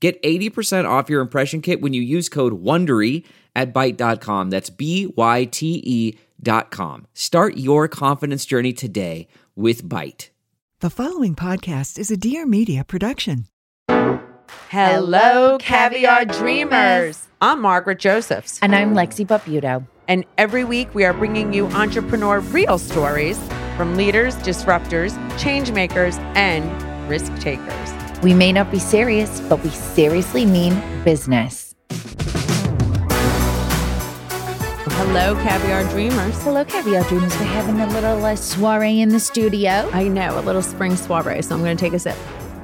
Get 80% off your impression kit when you use code WONDERY at Byte.com. That's B-Y-T-E dot com. Start your confidence journey today with Byte. The following podcast is a Dear Media production. Hello, Caviar Dreamers. I'm Margaret Josephs. And I'm Lexi Babuto. And every week we are bringing you entrepreneur real stories from leaders, disruptors, change makers, and risk takers. We may not be serious, but we seriously mean business. Hello, Caviar Dreamers. Hello, Caviar Dreamers. We're having a little uh, soiree in the studio. I know, a little spring soiree, so I'm going to take a sip.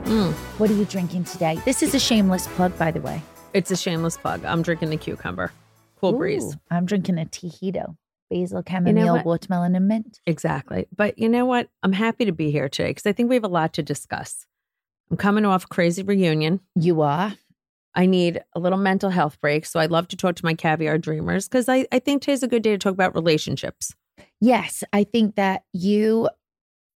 Mm. What are you drinking today? This is a shameless plug, by the way. It's a shameless plug. I'm drinking the cucumber. Cool Ooh, breeze. I'm drinking a Tejito. Basil, chamomile, what? watermelon, and mint. Exactly. But you know what? I'm happy to be here today because I think we have a lot to discuss. I'm coming off a crazy reunion. You are? I need a little mental health break. So I'd love to talk to my caviar dreamers because I, I think today's a good day to talk about relationships. Yes, I think that you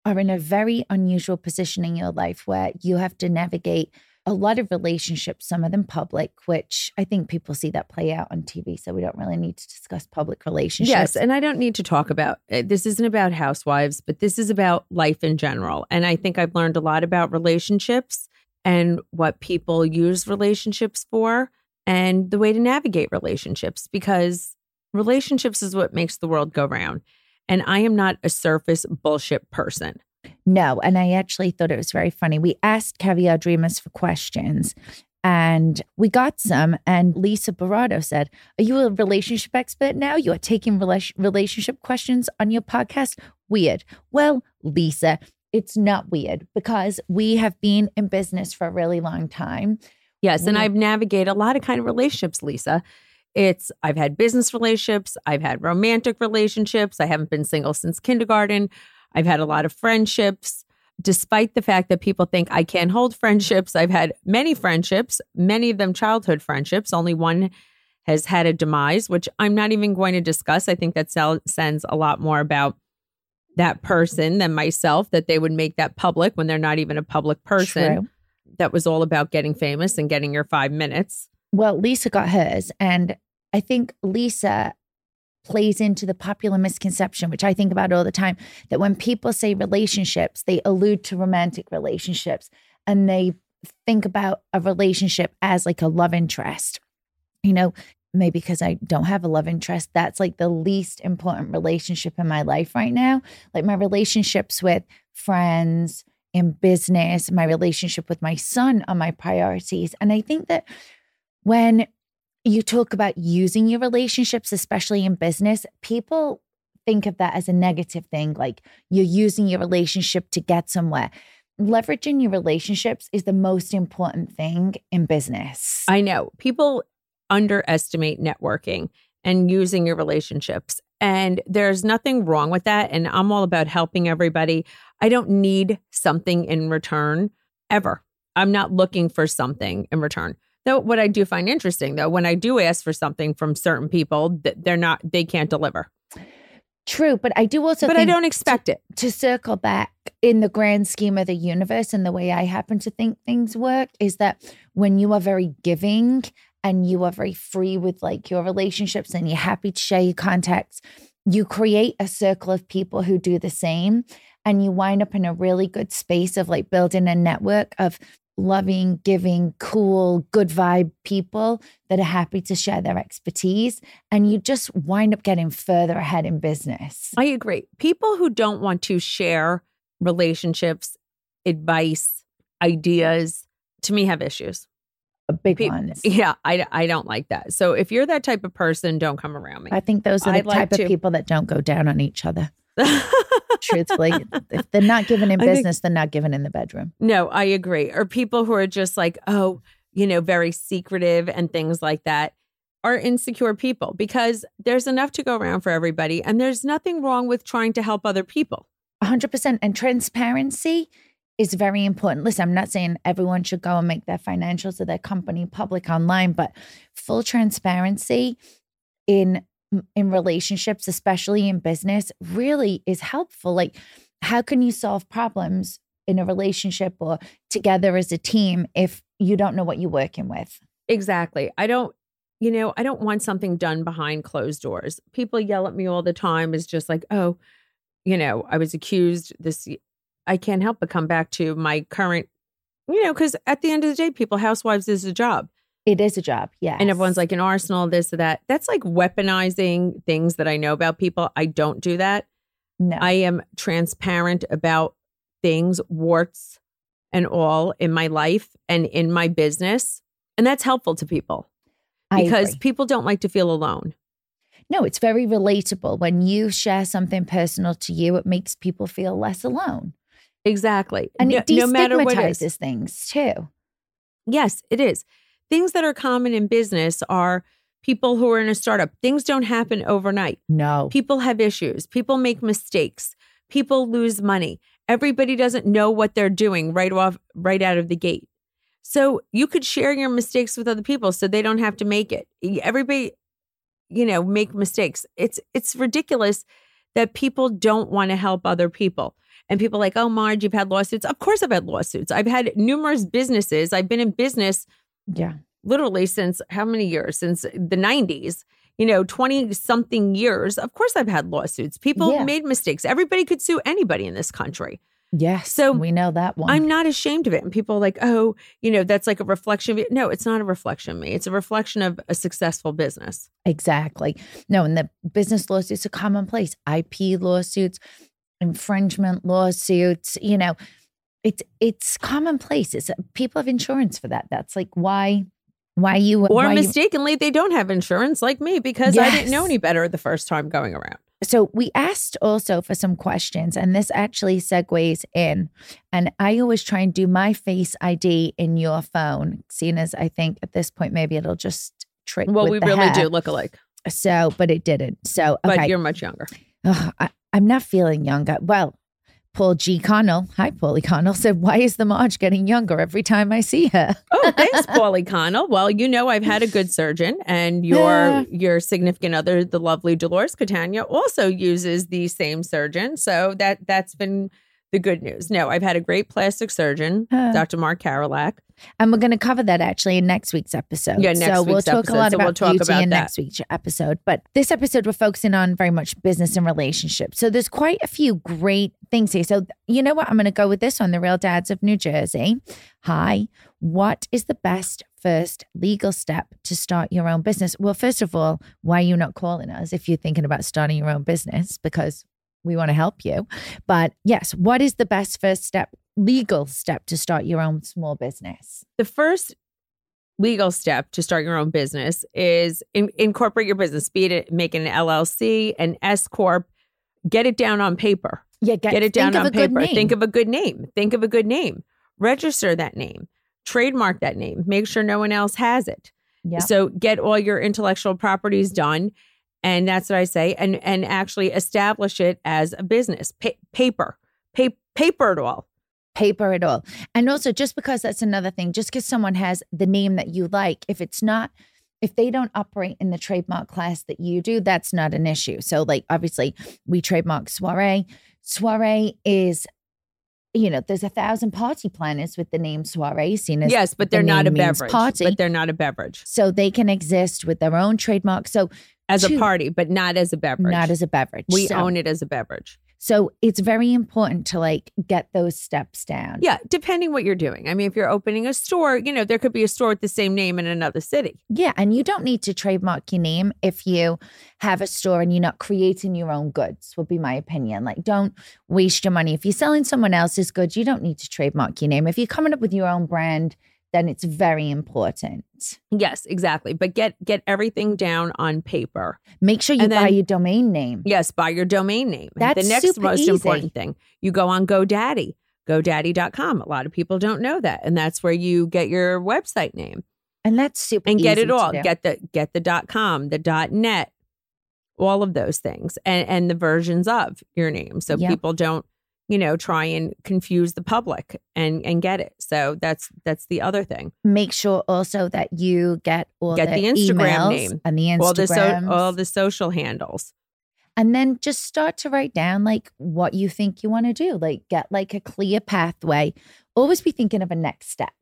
are in a very unusual position in your life where you have to navigate a lot of relationships, some of them public, which I think people see that play out on TV. So we don't really need to discuss public relationships. Yes. And I don't need to talk about uh, this, isn't about housewives, but this is about life in general. And I think I've learned a lot about relationships and what people use relationships for and the way to navigate relationships because relationships is what makes the world go round. And I am not a surface bullshit person. No, and I actually thought it was very funny. We asked Caviar Dreamers for questions and we got some. And Lisa Barado said, Are you a relationship expert now? You are taking rela- relationship questions on your podcast? Weird. Well, Lisa, it's not weird because we have been in business for a really long time. Yes. And We- I've navigated a lot of kind of relationships, Lisa. It's I've had business relationships, I've had romantic relationships. I haven't been single since kindergarten. I've had a lot of friendships. Despite the fact that people think I can't hold friendships, I've had many friendships, many of them childhood friendships. Only one has had a demise, which I'm not even going to discuss. I think that sell, sends a lot more about that person than myself, that they would make that public when they're not even a public person. True. That was all about getting famous and getting your five minutes. Well, Lisa got hers. And I think Lisa plays into the popular misconception, which I think about all the time, that when people say relationships, they allude to romantic relationships and they think about a relationship as like a love interest. You know, maybe because I don't have a love interest, that's like the least important relationship in my life right now. Like my relationships with friends, in business, my relationship with my son are my priorities. And I think that when you talk about using your relationships, especially in business, people think of that as a negative thing, like you're using your relationship to get somewhere. Leveraging your relationships is the most important thing in business. I know people underestimate networking and using your relationships. And there's nothing wrong with that. And I'm all about helping everybody. I don't need something in return ever. I'm not looking for something in return. Though what I do find interesting though, when I do ask for something from certain people, th- they're not, they can't deliver. True, but I do also but I don't expect it. to circle back in the grand scheme of the universe and the way I happen to think things work is that when you are very giving and you are very free with like your relationships and you're happy to share your contacts, you create a circle of people who do the same and you wind up in a really good space of like building a network of loving, giving, cool, good vibe people that are happy to share their expertise. And you just wind up getting further ahead in business. I agree. People who don't want to share relationships, advice, ideas, to me have issues. A big Pe- ones. Yeah, I, I don't like that. So if you're that type of person, don't come around me. I think those are the I'd like type to- of people that don't go down on each other. Truthfully, if they're not given in I think- business, they're not given in the bedroom. No, I agree. Or people who are just like, oh, you know, very secretive and things like that are insecure people because there's enough to go around for everybody. And there's nothing wrong with trying to help other people. 100%. And transparency is very important. Listen, I'm not saying everyone should go and make their financials of their company public online, but full transparency in in relationships, especially in business, really is helpful. Like how can you solve problems in a relationship or together as a team if you don't know what you're working with? Exactly. I don't, you know, I don't want something done behind closed doors. People yell at me all the time. Is just like, oh, you know, I was accused this. I can't help but come back to my current, you know, because at the end of the day, people, housewives is a job. It is a job. Yeah. And everyone's like an arsenal, this or that. That's like weaponizing things that I know about people. I don't do that. no. I am transparent about things, warts and all in my life and in my business. And that's helpful to people I because agree. people don't like to feel alone. No, it's very relatable. When you share something personal to you, it makes people feel less alone. Exactly. And no, it no matter what it is. things too. Yes, it is. Things that are common in business are people who are in a startup. Things don't happen overnight. No. People have issues. People make mistakes. People lose money. Everybody doesn't know what they're doing right off, right out of the gate. So you could share your mistakes with other people so they don't have to make it. Everybody, you know, make mistakes. It's it's ridiculous that people don't want to help other people. And people are like, oh, Marge, you've had lawsuits. Of course, I've had lawsuits. I've had numerous businesses. I've been in business yeah. literally since how many years? Since the 90s, you know, 20 something years. Of course, I've had lawsuits. People Yeah. made mistakes. Everybody could sue anybody in this country. Yes. So, we know that one. I'm not ashamed of it. And people are like, oh, you know, that's like a reflection of it. No, it's not a reflection of me. It's a reflection of a successful business. exactly. No, and the business lawsuits are commonplace. IP lawsuits, infringement lawsuits, you know, it's it's commonplace. It's uh, people have insurance for that. That's like why why you Or why you- mistakenly, they don't have insurance like me because I didn't know any better the first time going around. So we asked also for some questions, and this actually segues in. And I always try and do my face ID in your phone, seeing as I think at this point maybe it'll just trick. Well, we really hair. do look alike, So, but it didn't. So, but you're much younger. Ugh, I, I'm not feeling younger. Well, Paul G. Connell, hi, Paulie Connell, said, Why is the Marge getting younger every time I see her? Oh, thanks, Paulie Connell. Well, you know I've had a good surgeon, and your Yeah. your significant other, the lovely Dolores Catania, also uses the same surgeon. So that that's been the good news. No, I've had a great plastic surgeon. Dr. Mark Karolak. And we're going to cover that actually in next week's episode. Yeah, next so we'll talk episode. a lot So about we'll talk beauty about in that. next week's episode. But this episode, we're focusing on very much business and relationships. So there's quite a few great things here. So you know what? I'm going to go with this one. The Real Dads of New Jersey. Hi. What is the best first legal step to start your own business? Well, first of all, why are you not calling us if you're thinking about starting your own business? Because we want to help you. But yes, what is the best first step, legal step to start your own small business? The first legal step to start your own business is in, incorporate your business, be it make an LLC, an S corp, get it down on paper. Yeah, get it down think of on a good paper. name. Think of a good name. Think of a good name. Register that name. Trademark that name. Make sure no one else has it. Yeah. So get all your intellectual properties done, and that's what I say. And and actually establish it as a business. Pa- paper, pa- paper it all. paper it all. And also, just because that's another thing, just because someone has the name that you like, if it's not, if they don't operate in the trademark class that you do, that's not an issue. So, like, obviously, we trademark soiree. Soiree is, you know, there's a thousand party planners with the name soiree, seen as yes, but they're not a beverage. Party. But they're not a beverage so they can exist with their own trademark. So, as a party, but not as a beverage. not as a beverage. we So- own it as a beverage. So it's very important to like get those steps down. Yeah, depending what you're doing. I mean, if you're opening a store, you know, there could be a store with the same name in another city. Yeah. And you don't need to trademark your name if you have a store and you're not creating your own goods, would be my opinion. Like, don't waste your money. If you're selling someone else's goods, you don't need to trademark your name. If you're coming up with your own brand, then it's very important. Yes, exactly. But get get everything down on paper. Make sure you And buy then- your domain name. Yes, buy your domain name. That's the next most easy. important thing. You go on GoDaddy, GoDaddy.com. A lot of people don't know that. And that's where you get your website name And that's super and get it all. Get the get the dot com, the dot net, all of those things and, and the versions of your name. So Yep. people don't, you know, try and confuse the public and and get it. So that's that's the other thing. Make sure also that you get all Get the Instagram emails name. and the All the so, all the social handles. and then just start to write down like what you think you want to do. Like get like a clear pathway. Always be thinking of a next step.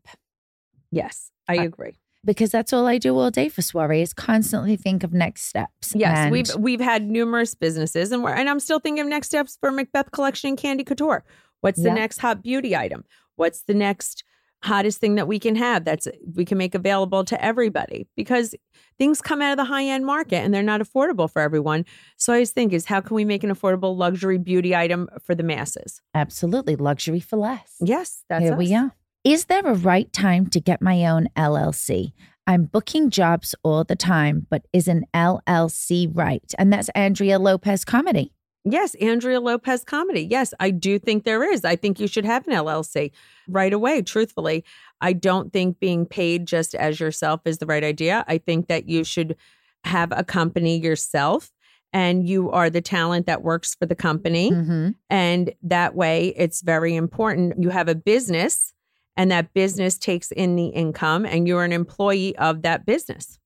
Yes, I Uh, agree. Because that's all I do all day for soiree is constantly think of next steps. Yes, And we've we've had numerous businesses, and we're and I'm still thinking of next steps for Macbeth Collection and Candy Couture. What's the Yeah. next hot beauty item? What's the next hottest thing that we can have that's we can make available to everybody? Because things come out of the high end market and they're not affordable for everyone. So I always think is how can we make an affordable luxury beauty item for the masses? absolutely luxury for less. Yes, that's Here we us. are. Is there a right time to get my own LLC? I'm booking jobs all the time, but is an LLC right? And that's Andrea Lopez comedy. Yes, Andrea Lopez comedy. Yes, I do think there is. I think you should have an LLC right away, truthfully. I don't think being paid just as yourself is the right idea. I think that you should have a company yourself and you are the talent that works for the company. Mm-hmm. And that way, it's very important. You have a business, and that business takes in the income, and you're an employee of that business.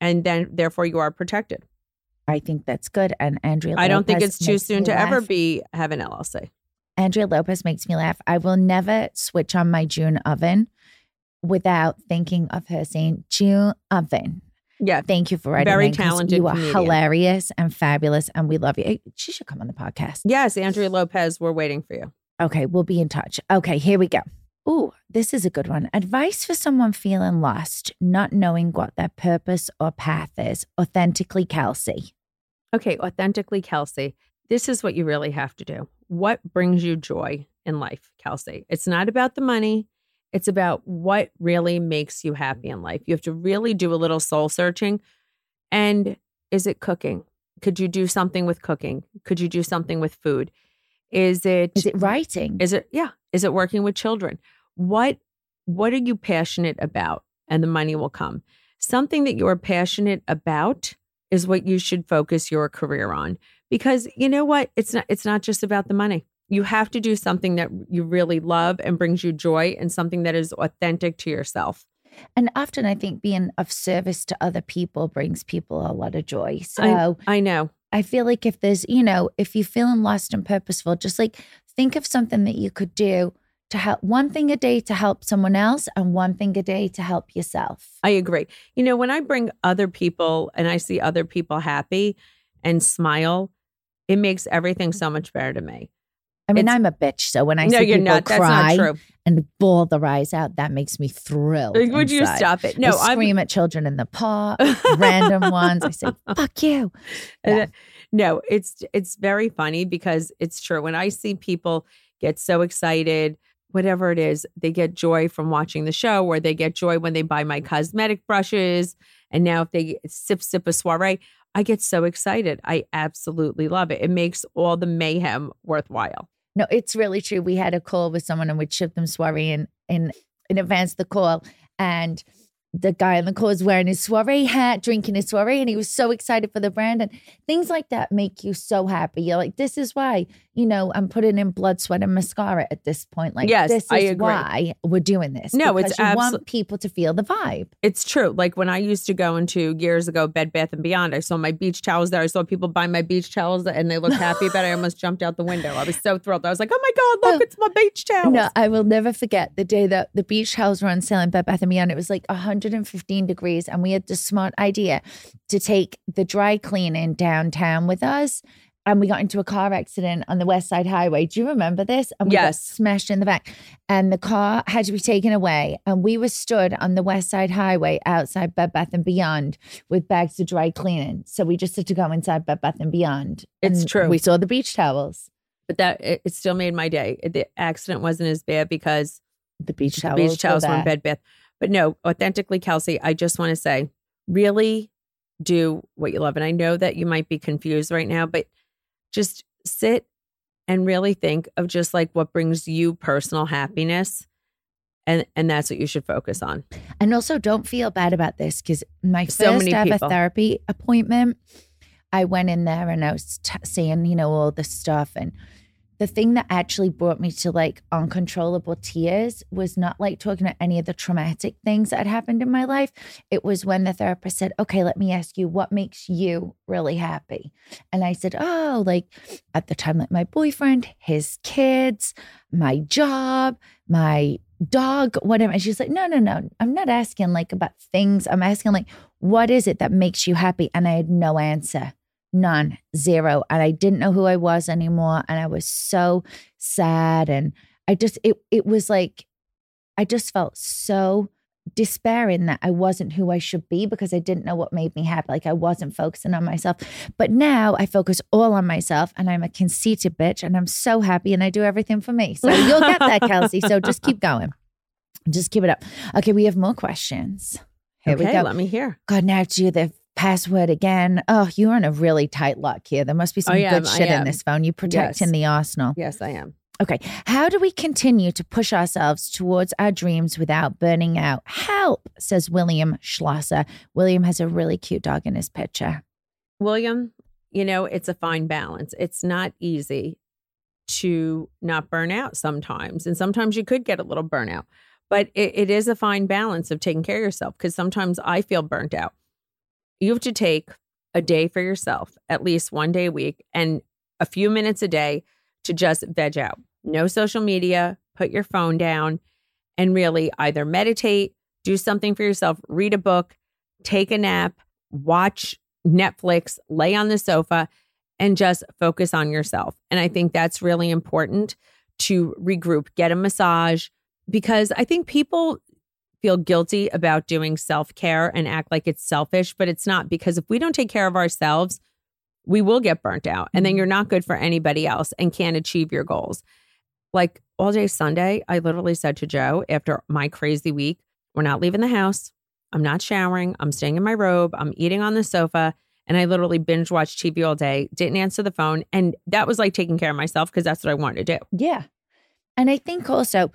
And then, therefore, you are protected. I think that's good. And Andrea I don't think it's too soon to ever be have an LLC. Andrea Lopez makes me laugh. I will never switch on my June oven without thinking of her saying, June oven. Yeah, Thank you for writing. Very in, talented You are comedian. hilarious and fabulous, and we love you. She should come on the podcast. Yes, Andrea Lopez, we're waiting for you. Okay, we'll be in touch. Okay, here we go. Ooh, this is a good one. Advice for someone feeling lost, not knowing what their purpose or path is. Authentically, Kelsey. Okay, authentically, Kelsey, this is what you really have to do. What brings you joy in life, Kelsey? It's not about the money. It's about what really makes you happy in life. You have to really do a little soul searching. And is it cooking? Could you do something with cooking? Could you do something with food? Is it Is it writing? Is it yeah? Is it working with children? What what are you passionate about? And the money will come. Something that you're passionate about is what you should focus your career on. Because you know what? It's not it's not just about the money. You have to do something that you really love and brings you joy and something that is authentic to yourself. and often I think being of service to other people brings people a lot of joy. So I, I know. I feel like if there's, you know, if you're feeling lost and purposeful, just like think of something that you could do to help one thing a day to help someone else and one thing a day to help yourself. I agree. You know, when I bring other people and I see other people happy and smile, it makes everything so much better to me. I mean, It's- I'm a bitch, so when I no, see you're people not. That's cry not true. and bawl their eyes out, that makes me thrilled. Would you stop it? No, I I'm scream at children in the park, random ones. I say, "Fuck you." Yeah. No, it's it's very funny because it's true. When I see people get so excited, whatever it is, they get joy from watching the show, or they get joy when they buy my mm-hmm. cosmetic brushes. And now if they sip sip a soiree, I get so excited. I absolutely love it. It makes all the mayhem worthwhile. No, it's really true. We had a call with someone and we'd ship them soiree in in in advance the call, and the guy in the car was wearing his soiree hat, drinking his soiree, and he was so excited for the brand. And things like that make you so happy. You're like, this is why, you know, I'm putting in blood, sweat, and mascara at this point. Like, Yes, this is I agree. why we're doing this. No, it's because you want people to feel the vibe. It's true. Like when I used to go into years ago Bed Bath and Beyond, I saw my beach towels there. I saw people buy my beach towels and they looked happy about it. I almost jumped out the window. I was so thrilled. I was like, "Oh my god, look, oh, it's my beach towels." No, I will never forget the day that the beach towels were on sale in Bed Bath and Beyond. It was like 115 degrees, and we had the smart idea to take the dry cleaning downtown with us. And we got into a car accident on the West Side Highway. Do you remember this? And we got Yes. smashed in the back. And the car had to be taken away. And we were stood on the West Side Highway outside Bed Bath and Beyond with bags of dry cleaning. So we just had to go inside Bed Bath and Beyond. It's And true. We saw the beach towels. But that it, it still made my day. The accident wasn't as bad because The beach the towels. beach were towels were in bed bath. But no, authentically, Kelsey, I just want to say, really do what you love. And I know that you might be confused right now, but just sit and really think of just like what brings you personal happiness. And and that's what you should focus on. And also, don't feel bad about this because my So first ever people. therapy appointment, I went in there and I was t- saying, you know, all this stuff. And the thing that actually brought me to like uncontrollable tears was not like talking about any of the traumatic things that had happened in my life. It was when the therapist said, okay, let me ask you, what makes you really happy? And I said, oh, like at the time, like my boyfriend, his kids, my job, my dog, whatever. And she's like, no, no, no. I'm not asking like about things. I'm asking like, what is it that makes you happy? And I had no answer. None, zero. And I didn't know who I was anymore. And I was so sad. And I just, it, it was like, I just felt so despairing that I wasn't who I should be because I didn't know what made me happy. Like I wasn't focusing on myself. But now I focus all on myself and I'm a conceited bitch and I'm so happy and I do everything for me. So you'll get that, Kelsey. So just keep going. Just keep it up. Okay, we have more questions. Here okay, we go. let me hear. God, now to the password again. Oh, you're in a really tight lock here. There must be some I good I shit in this phone. You protecting Yes. the arsenal. Yes, I am. Okay. How do we continue to push ourselves towards our dreams without burning out? Help, says William Schlosser. William has a really cute dog in his picture. William, you know, it's a fine balance. It's not easy to not burn out sometimes. And sometimes you could get a little burnout, but it, it is a fine balance of taking care of yourself because sometimes I feel burnt out. You have to take a day for yourself, at least one day a week, and a few minutes a day to just veg out. No social media, put your phone down, and really either meditate, do something for yourself, read a book, take a nap, watch Netflix, lay on the sofa, and just focus on yourself. And I think that's really important to regroup, get a massage, because I think people feel guilty about doing self care and act like it's selfish, but it's not because if we don't take care of ourselves, we will get burnt out and then mm-hmm. you're not good for anybody else and can't achieve your goals. Like all day Sunday, I literally said to Joe after my crazy week, we're not leaving the house. I'm not showering. I'm staying in my robe. I'm eating on the sofa. And I literally binge watched TV all day, didn't answer the phone. And that was like taking care of myself because that's what I wanted to do. Yeah. And I think also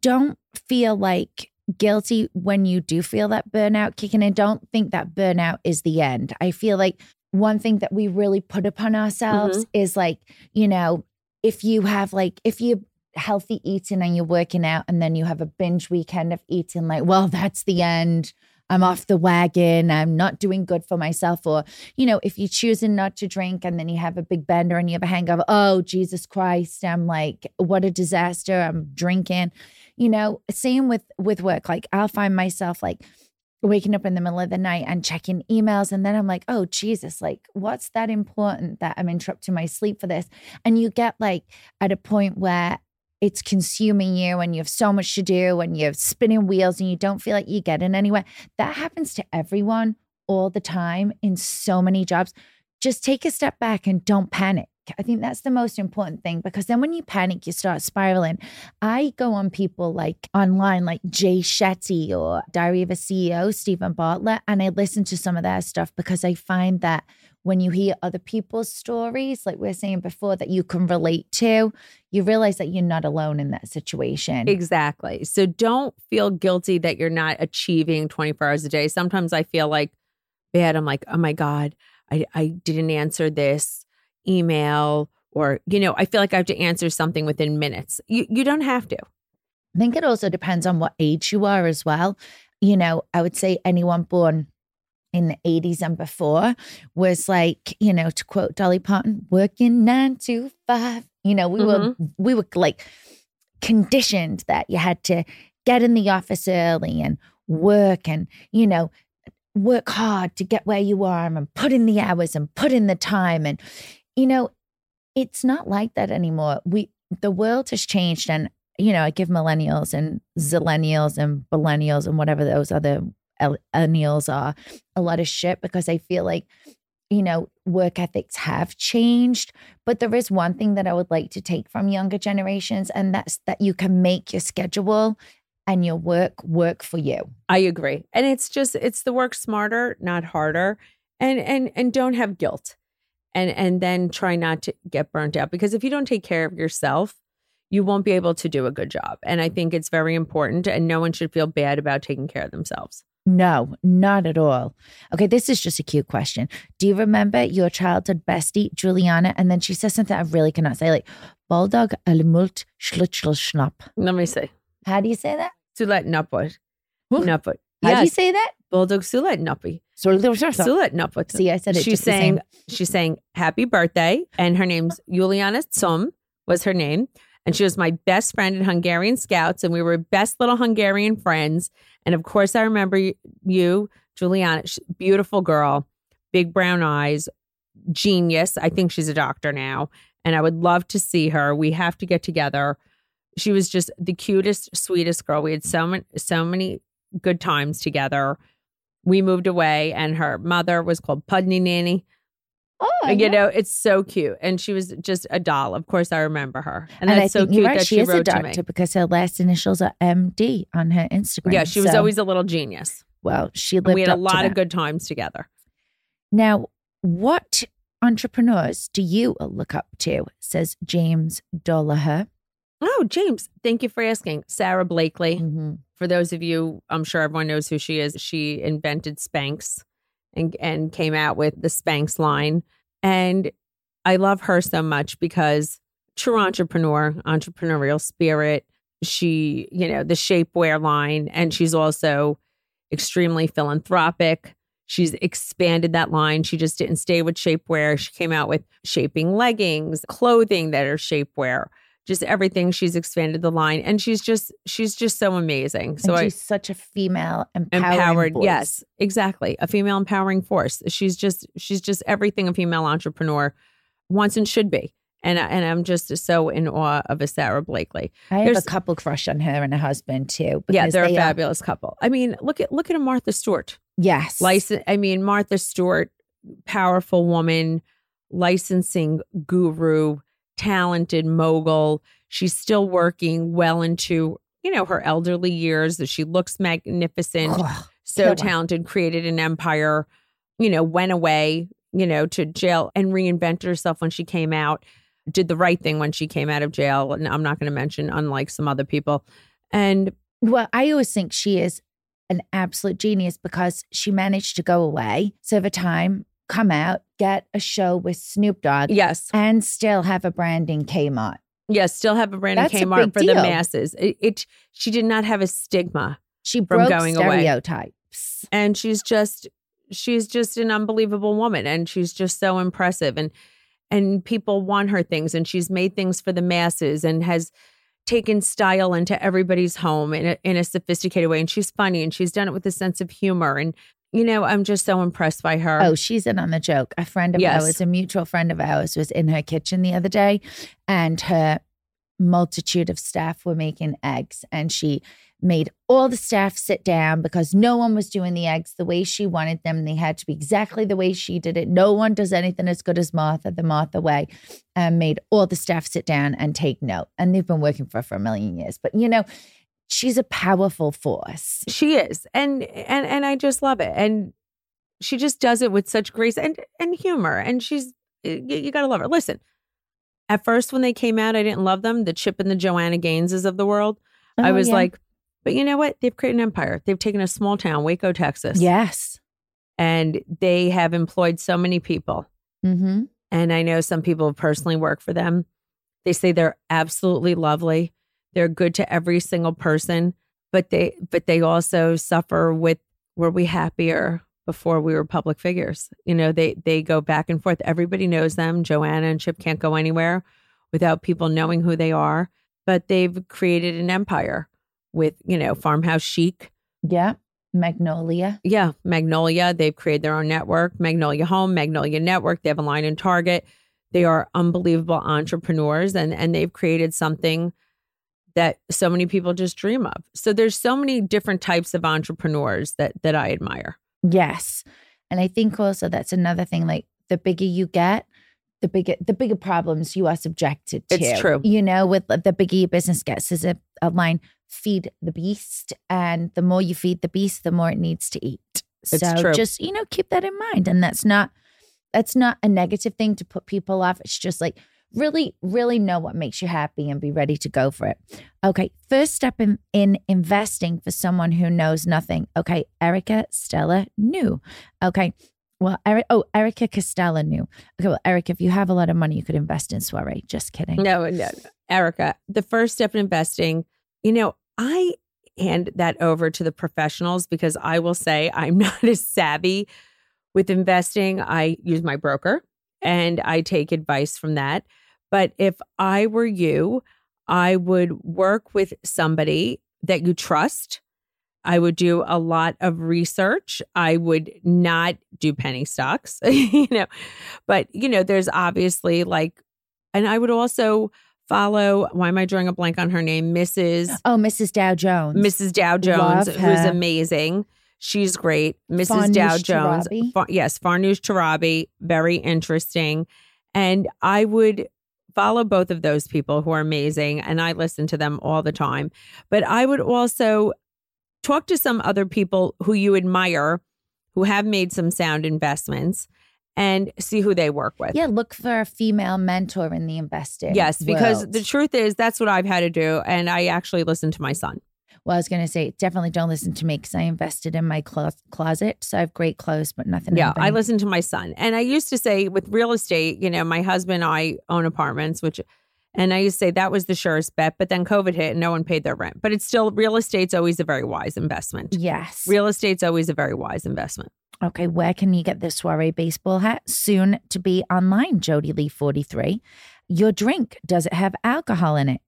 don't feel like guilty when you do feel that burnout kicking in. Don't think that burnout is the end. I feel like one thing that we really put upon ourselves mm-hmm. is like, you know, if you have like, if you healthy eating and you're working out and then you have a binge weekend of eating, like, well, that's the end. I'm off the wagon. I'm not doing good for myself. Or, you know, if you're choosing not to drink and then you have a big bender and you have a hangover, oh, Jesus Christ, I'm like, what a disaster. I'm drinking. You know, same with with work. Like I'll find myself like waking up in the middle of the night and checking emails. And then I'm like, oh, Jesus, like, what's that important that I'm interrupting my sleep for this? And you get like at a point where it's consuming you and you have so much to do and you're spinning wheels and you don't feel like you're getting anywhere. That happens to everyone all the time in so many jobs. Just take a step back and don't panic. I think that's the most important thing because then when you panic, you start spiraling. I go on people like online, like Jay Shetty or Diary of a CEO, Steven Bartlett, and I listen to some of their stuff because I find that when you hear other people's stories, like we are saying before, that you can relate to, you realize that you're not alone in that situation. Exactly. So don't feel guilty that you're not achieving 24 hours a day. Sometimes I feel like bad. I'm like, oh my God, I, I didn't answer this email. Or, you know, I feel like I have to answer something within minutes. You you don't have to. I think it also depends on what age you are as well. You know, I would say anyone born in the 80s and before was like, you know, to quote Dolly Parton, working nine to five. You know, we were mm-hmm. we were like conditioned that you had to get in the office early and work and, you know, work hard to get where you are and put in the hours and put in the time. And you know, it's not like that anymore. We the world has changed and you know, I give millennials and zillennials and millennials and whatever those other millennials are uh, a lot of shit because I feel like you know, work ethics have changed. But there is one thing that I would like to take from younger generations, and that's that you can make your schedule and your work work for you. I agree. And it's just it's the work smarter, not harder. And and and don't have guilt. And and then try not to get burnt out because if you don't take care of yourself, you won't be able to do a good job. And I think it's very important and no one should feel bad about taking care of themselves. No, not at all. Okay, this is just a cute question. Do you remember your childhood bestie, Juliana? And then she says something I really cannot say, like Bulldog Almult Schlitschl Schnapp. Let me see. How do you say that? Sulet Nupput. Nupput. How do you say that? Bulldog Sulet Nuppi. Sulet Nupput. See, I said it. She's just the saying same. she's saying happy birthday, and her name's Juliana Tsum was her name, and she was my best friend in Hungarian Scouts, and we were best little Hungarian friends. And of course, I remember you, Juliana, beautiful girl, big brown eyes, genius. I think she's a doctor now, and I would love to see her. We have to get together. She was just the cutest, sweetest girl. We had so many, so many good times together. We moved away, and her mother was called Pudney Nanny. Oh, you know, it's so cute, and she was just a doll. Of course, I remember her, and, And, that's I so cute right. that she, she, is a wrote to me. because her last initials are MD on her Instagram. Yeah, she was So, always a little genius. well. She And lived we had a lot of good times together. Now, what entrepreneurs do you look up to? Says James Dollaher. Oh, James, thank you for asking. Sara Blakely. Mm-hmm. For those of you, I'm sure everyone knows who she is. She invented Spanx and and came out with the Spanx line. And I love her so much because true entrepreneur, entrepreneurial spirit. She, you know, the shapewear line, and she's also extremely philanthropic. She's expanded that line. She just didn't stay with shapewear. She came out with shaping leggings, clothing that are shapewear, just everything. She's expanded the line, and she's just she's just so amazing. So and I, she's such a female empowering empowered voice. yes exactly a female empowering force she's just she's just everything a female entrepreneur wants and should be and I- and i'm just so in awe of a sara blakely I have There's- a couple crush on her and her husband too. yeah they're a they are- fabulous couple i mean look at look at a martha stewart Yes, license i mean martha stewart powerful woman licensing guru talented mogul she's still working well into you know her elderly years that she looks magnificent Ugh, so talented, created an empire, you know, went away, you know, to jail and reinvented herself when she came out, did the right thing when she came out of jail. And I'm not going to mention, unlike some other people. And Well, I always think she is an absolute genius because she managed to go away, serve a time, come out, get a show with Snoop Dogg, yes, and still have a brand in Kmart. yes, still have a branding That's a Kmart for the masses. It, it, she did not have a stigma. She From broke going away. stereotypes. and she's just she's just an unbelievable woman and she's just so impressive and and people want her things and she's made things for the masses and has taken style into everybody's home in a, in a sophisticated way and she's funny and she's done it with a sense of humor and you know i'm just so impressed by her Oh, she's in on the joke. A friend of Yes. ours, a mutual friend of ours, was in her kitchen the other day, and her multitude of staff were making eggs, and she made all the staff sit down because no one was doing the eggs the way she wanted them. They had to be exactly the way she did it. No one does anything as good as Martha, the Martha way, and made all the staff sit down and take note. And they've been working for her for a million years. But you know, she's a powerful force. she is and and and i just love it and she just does it with such grace and and humor and she's you, you gotta love her listen at first when they came out i didn't love them the chip and the joanna gaineses of the world i Oh, was yeah. like but you know what they've created an empire they've taken a small town waco texas yes. and they have employed so many people Mm-hmm. and I know some people personally work for them. They say they're absolutely lovely. They're good to every single person, but they but they also suffer with were we happier before we were public figures? You know, they they go back and forth. Everybody knows them. Joanna and Chip can't go anywhere without people knowing who they are, but they've created an empire with, you know, farmhouse chic. Yeah. Magnolia. Yeah, Magnolia. They've created their own network, Magnolia Home, Magnolia Network. They have a line in Target. They are unbelievable entrepreneurs and, and they've created something that so many people just dream of. So there's so many different types of entrepreneurs that that I admire. Yes. And I think also that's another thing like the bigger you get, the bigger the bigger problems you are subjected to. It's true. You know, with the bigger your business gets, is a, a line feed the beast. And the more you feed the beast, the more it needs to eat. It's so true. just, you know, keep that in mind. And that's not that's not a negative thing to put people off. It's just like really, really know what makes you happy and be ready to go for it. Okay. First step in, in investing for someone who knows nothing. Okay. Erica Stella knew. Okay. Well, Eric, oh, Erica Costella knew. Okay, well, Eric, if you have a lot of money, you could invest in soiree. Just kidding. No, no, no. Erica, the first step in investing, you know, I hand that over to the professionals because I will say I'm not as savvy with investing. I use my broker and I take advice from that. But if I were you, I would work with somebody that you trust. I would do a lot of research. I would not do penny stocks, you know, but, you know, there's obviously like, and I would also follow, why am I drawing a blank on her name? Mrs. Oh, Mrs. Dow Jones. Mrs. Dow Jones, who's amazing. She's great. Mrs. Farnoosh Dow Jones. Torabi. Fa- yes, Farnoosh Torabi, very interesting. And I would follow both of those people who are amazing and I listen to them all the time. But I would also talk to some other people who you admire who have made some sound investments and see who they work with. Yeah, look for a female mentor in the investing. Yes, because world. the truth is that's what I've had to do and I actually listen to my son. Well, I was going to say, definitely don't listen to me because I invested in my clo- closet. So I have great clothes, but nothing. Yeah, I listen to my son. And I used to say with real estate, you know, my husband and I own apartments, which, and I used to say that was the surest bet. But then COVID hit and no one paid their rent. But it's still, real estate's always a very wise investment. Yes. Real estate's always a very wise investment. Okay, where can you get this soiree baseball hat? Soon to be online, Jody Lee 43. Your drink, does it have alcohol in it?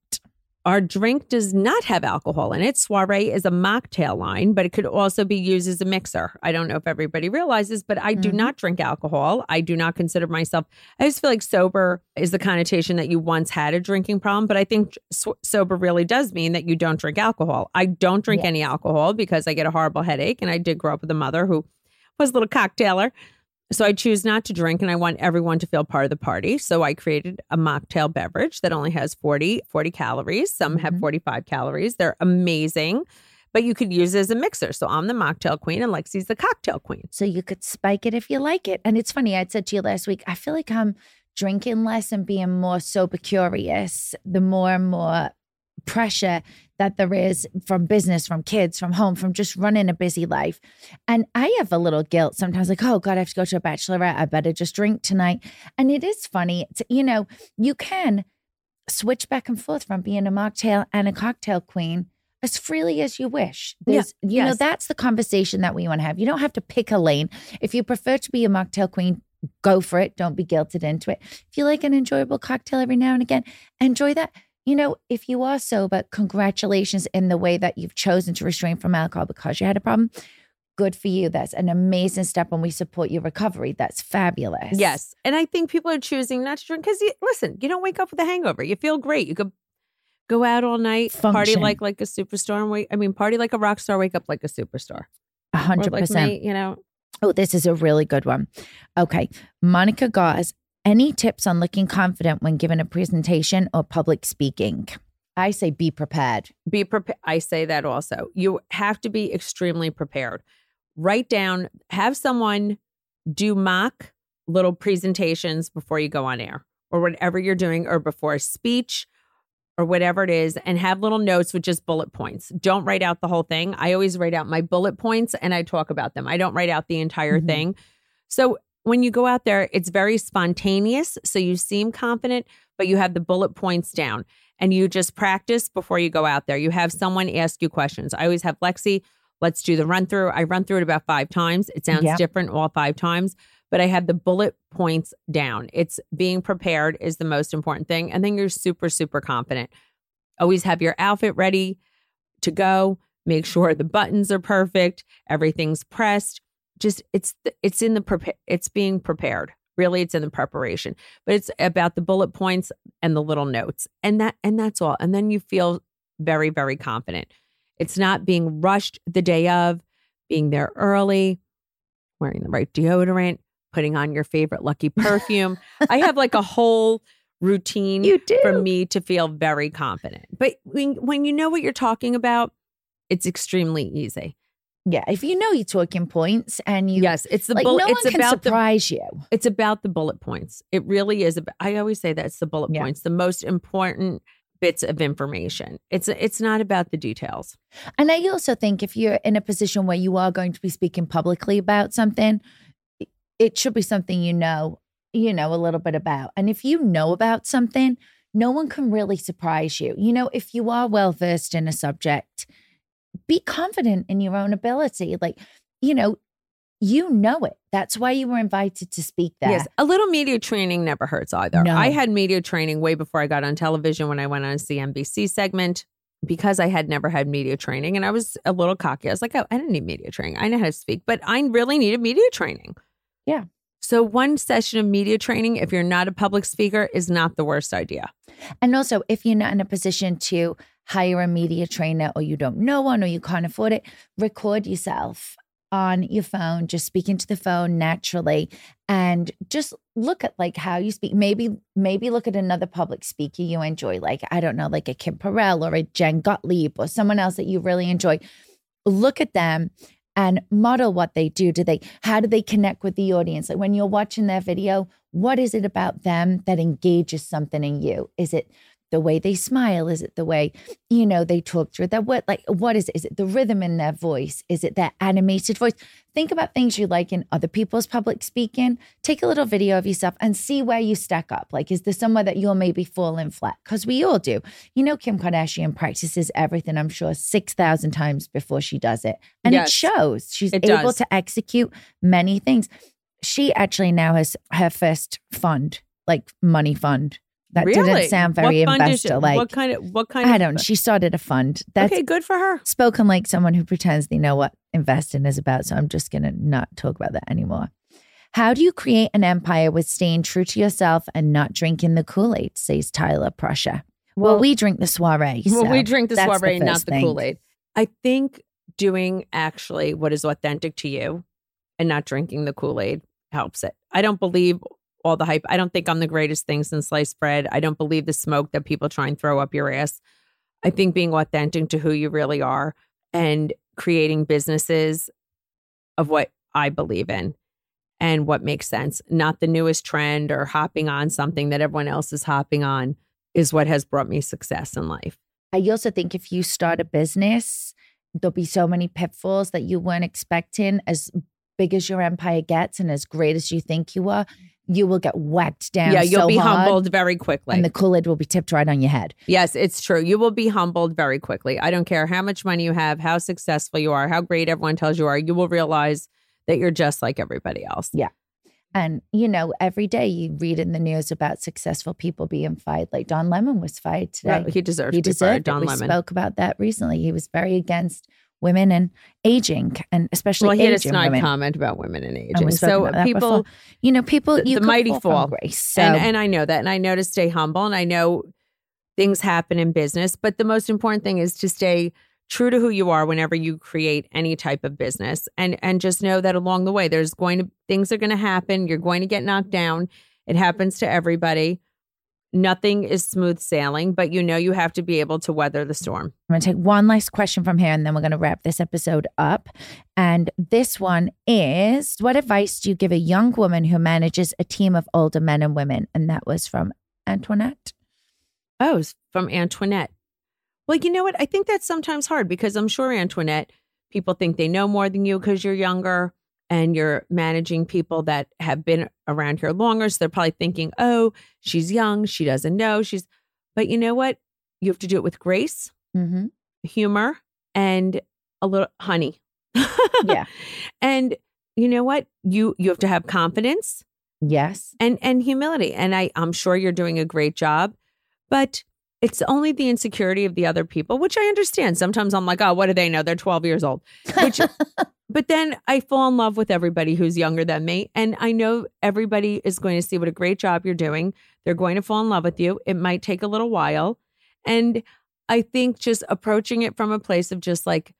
Our drink does not have alcohol in it. Soiree is a mocktail line, but it could also be used as a mixer. I don't know if everybody realizes, but I do Mhm. not drink alcohol. I do not consider myself, I just feel like sober is the connotation that you once had a drinking problem, but I think so- sober really does mean that you don't drink alcohol. I don't drink Yes. any alcohol because I get a horrible headache. And I did grow up with a mother who was a little cocktailer. So I choose not to drink and I want everyone to feel part of the party. So I created a mocktail beverage that only has 40, 40 calories. Some have Mhm. 45 calories. They're amazing, but you could use it as a mixer. So I'm the mocktail queen and Lexi's the cocktail queen. So you could spike it if you like it. And it's funny, I said to you last week, I feel like I'm drinking less and being more sober curious, the more and more pressure that there is from business, from kids, from home, from just running a busy life. And I have a little guilt sometimes, like, oh God, I have to go to a bachelorette. I better just drink tonight. And it is funny. It's, you know, you can switch back and forth from being a mocktail and a cocktail queen as freely as you wish. Yeah, There's, you know, that's the conversation that we want to have. You don't have to pick a lane. If you prefer to be a mocktail queen, go for it. Don't be guilted into it. If you like an enjoyable cocktail every now and again, enjoy that. You know, if you are sober, congratulations in the way that you've chosen to restrain from alcohol because you had a problem. Good for you. That's an amazing step, and we support your recovery. That's fabulous. Yes. And I think people are choosing not to drink because, you, listen, you don't wake up with a hangover. You feel great. You could go out all night, party like like a superstar, and wake, I mean, party like a rock star, wake up like a superstar. a hundred percent. you know, Oh, this is a really good one. Okay. Monica Gauze, any tips on looking confident when given a presentation or public speaking? I say be prepared. be prepared. I say that also. You have to be extremely prepared. Write down, have someone do mock little presentations before you go on air or whatever you're doing or before a speech or whatever it is and have little notes with just bullet points. Don't write out the whole thing. I always write out my bullet points and I talk about them. I don't write out the entire Mhm. thing. So when you go out there, it's very spontaneous. So you seem confident, but you have the bullet points down and you just practice before you go out there. You have someone ask you questions. I always have Lexi, let's do the run through. I run through it about five times. It sounds Yep. different all five times, but I have the bullet points down. It's being prepared is the most important thing. And then you're super, super confident. Always have your outfit ready to go. Make sure the buttons are perfect, everything's pressed. Just it's it's in the prepa- it's being prepared. Really, it's in the preparation, but it's about the bullet points and the little notes, and that and that's all. And then you feel very, very confident. It's not being rushed the day of, being there early, wearing the right deodorant, putting on your favorite lucky perfume. I have like a whole routine You do. for me to feel very confident. But when when you know what you're talking about, it's extremely easy. Yeah, if you know your talking points and you yes, it's the like bullet. no it's one can about the surprise you. it's about the bullet points. It really is. About, I always say that it's the bullet Yeah. points, the most important bits of information. It's it's not about the details. And I also think if you're in a position where you are going to be speaking publicly about something, it should be something you know, you know, a little bit about. And if you know about something, no one can really surprise you. You know, if you are well versed in a subject, be confident in your own ability. Like, you know, you know it. That's why you were invited to speak there. Yes, a little media training never hurts either. No. I had media training way before I got on television when I went on a CNBC segment because I had never had media training and I was a little cocky. I was like, oh, I didn't need media training. I know how to speak, but I really needed media training. Yeah. So one session of media training, if you're not a public speaker, is not the worst idea. And also, if you're not in a position to hire a media trainer or you don't know one or you can't afford it, record yourself on your phone, just speaking to the phone naturally and just look at like how you speak. Maybe, maybe look at another public speaker you enjoy, like, I don't know, like a Kim Perell or a Jen Gottlieb or someone else that you really enjoy. Look at them and model what they do. Do they, how do they connect with the audience? Like when you're watching their video, what is it about them that engages something in you? Is it the way they smile? Is it the way, you know, they talk through that? What, like, what is it? Is it the rhythm in their voice? Is it their animated voice? Think about things you like in other people's public speaking. Take a little video of yourself and see where you stack up. Like, is there somewhere that you're maybe falling flat? Because we all do. You know, Kim Kardashian practices everything, I'm sure, 6,000 times before she does it. And Yes. it shows. She's It able does. to execute many things. She actually now has her first fund, like money fund. That really? didn't sound very what investor like. What kind of what kind I don't. She started a fund. That's okay, good for her. spoken like someone who pretends they know what investing is about. So I'm just going to not talk about that anymore. How do you create an empire with staying true to yourself and not drinking the Kool Aid? Says Tyler Prussia. Well, Well- we drink the soiree. Well, we drink the soiree, not the. Kool Aid. I think doing actually what is authentic to you and not drinking the Kool Aid helps it. I don't believe all the hype. I don't think I'm the greatest thing since sliced bread. I don't believe the smoke that people try and throw up your ass. I think being authentic to who you really are and creating businesses of what I believe in and what makes sense, not the newest trend or hopping on something that everyone else is hopping on, is what has brought me success in life. I also think if you start a business, there'll be so many pitfalls that you weren't expecting. As big as your empire gets and as great as you think you are, you will get whacked down. yeah, you'll so be hard, humbled very quickly. and the Kool Aid will be tipped right on your head. yes, it's true. You will be humbled very quickly. I don't care how much money you have, how successful you are, how great everyone tells you are. You will realize that you're just like everybody else. Yeah. And you know, every day you read in the news about successful people being fired. Like Don Lemon was fired today. He deserves he to be fired, deserved it. Don we Lemon. spoke about that recently. He was very against women and aging, and especially well, he had a snide women. comment about women and And aging. spoke So people, before. you know, people, the- you the mighty fall, fall. grace. So, and and I know that, and I know to stay humble, and I know things happen in business, but the most important thing is to stay true to who you are whenever you create any type of business, and and just know that along the way, there's going to things are going to happen. You're going to get knocked down. It happens to everybody. Nothing is smooth sailing, but you know you have to be able to weather the storm. I'm going to take one last question from here and then we're going to wrap this episode up. And this one is What advice do you give a young woman who manages a team of older men and women? And that was from Antoinette. Oh, it's from Antoinette. Well, you know what? I think that's sometimes hard because I'm sure Antoinette, people think they know more than you because you're younger and you're managing people that have been around here longer. So they're probably thinking, oh, she's young. She doesn't know. She's, but you know what? You have to do it with grace, Mm-hmm. humor, and a little honey. Yeah. And you know what? You you have to have confidence Yes. and and humility and i i'm sure you're doing a great job but it's only the insecurity of the other people, which I understand. Sometimes I'm like, oh, what do they know? They're 12 years old. Which, but then I fall in love with everybody who's younger than me. And I know everybody is going to see what a great job you're doing. They're going to fall in love with you. It might take a little while. And I think just approaching it from a place of just like,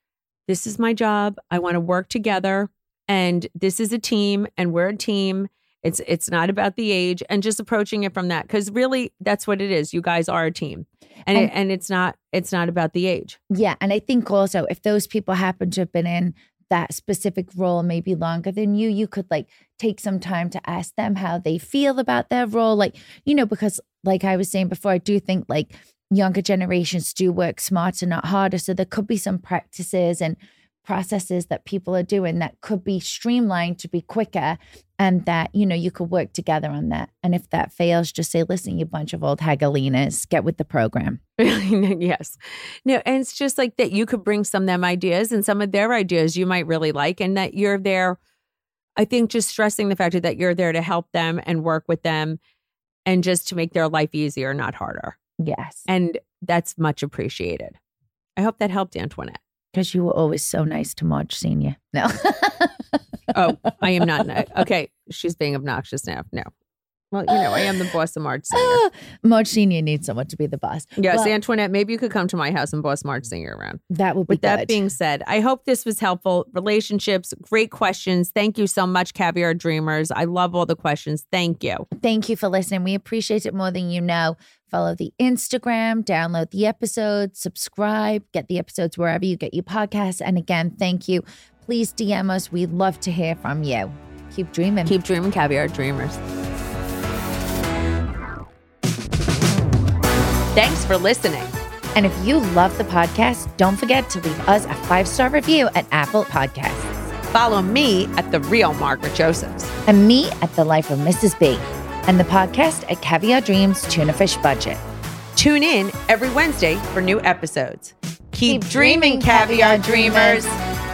this is my job. I want to work together. And this is a team, and we're a team. It's it's not about the age, and just approaching it from that because really that's what it is. You guys are a team, and And- it, and it's not it's not about the age. Yeah. And I think also if those people happen to have been in that specific role maybe longer than you, you could like take some time to ask them how they feel about their role. Like, you know, because like I was saying before, I do think like younger generations do work smarter, not harder. So there could be some practices and processes that people are doing that could be streamlined to be quicker and that you know you could work together on that and if that fails just say listen you bunch of old hagalinas get with the program yes. No, and it's just like that you could bring some of them ideas and some of their ideas you might really like, and that you're there. I think just stressing the fact that you're there to help them and work with them and just to make their life easier, not harder. yes And that's much appreciated. I hope that helped Antoinette. Because you were always so nice to Marge Senior. No, Oh, I am not. ni- Okay. She's being obnoxious now. No. Well, you know, I am the boss of Marge Senior. Marge Senior needs someone to be the boss. Yes, Well, Antoinette, maybe you could come to my house and boss Marge Senior around. that would be With that being said, I hope this was helpful. Relationships, great questions. Thank you so much, Caviar Dreamers. I love all the questions. Thank you. Thank you for listening. We appreciate it more than you know. Follow the Instagram, download the episodes, subscribe, get the episodes wherever you get your podcasts. And again, thank you. Please DM us. We'd love to hear from you. Keep dreaming. Keep dreaming, Caviar Dreamers. Thanks for listening. and if you love the podcast, don't forget to leave us a five star review at Apple Podcasts. Follow me at The Real Margaret Josephs. And me at The Life of Mrs. B. And the podcast at Caviar Dreams Tuna Fish Budget. Tune in every Wednesday for new episodes. Keep, Keep dreaming, dreaming, Caviar Caviar Dreamers. Dreamers.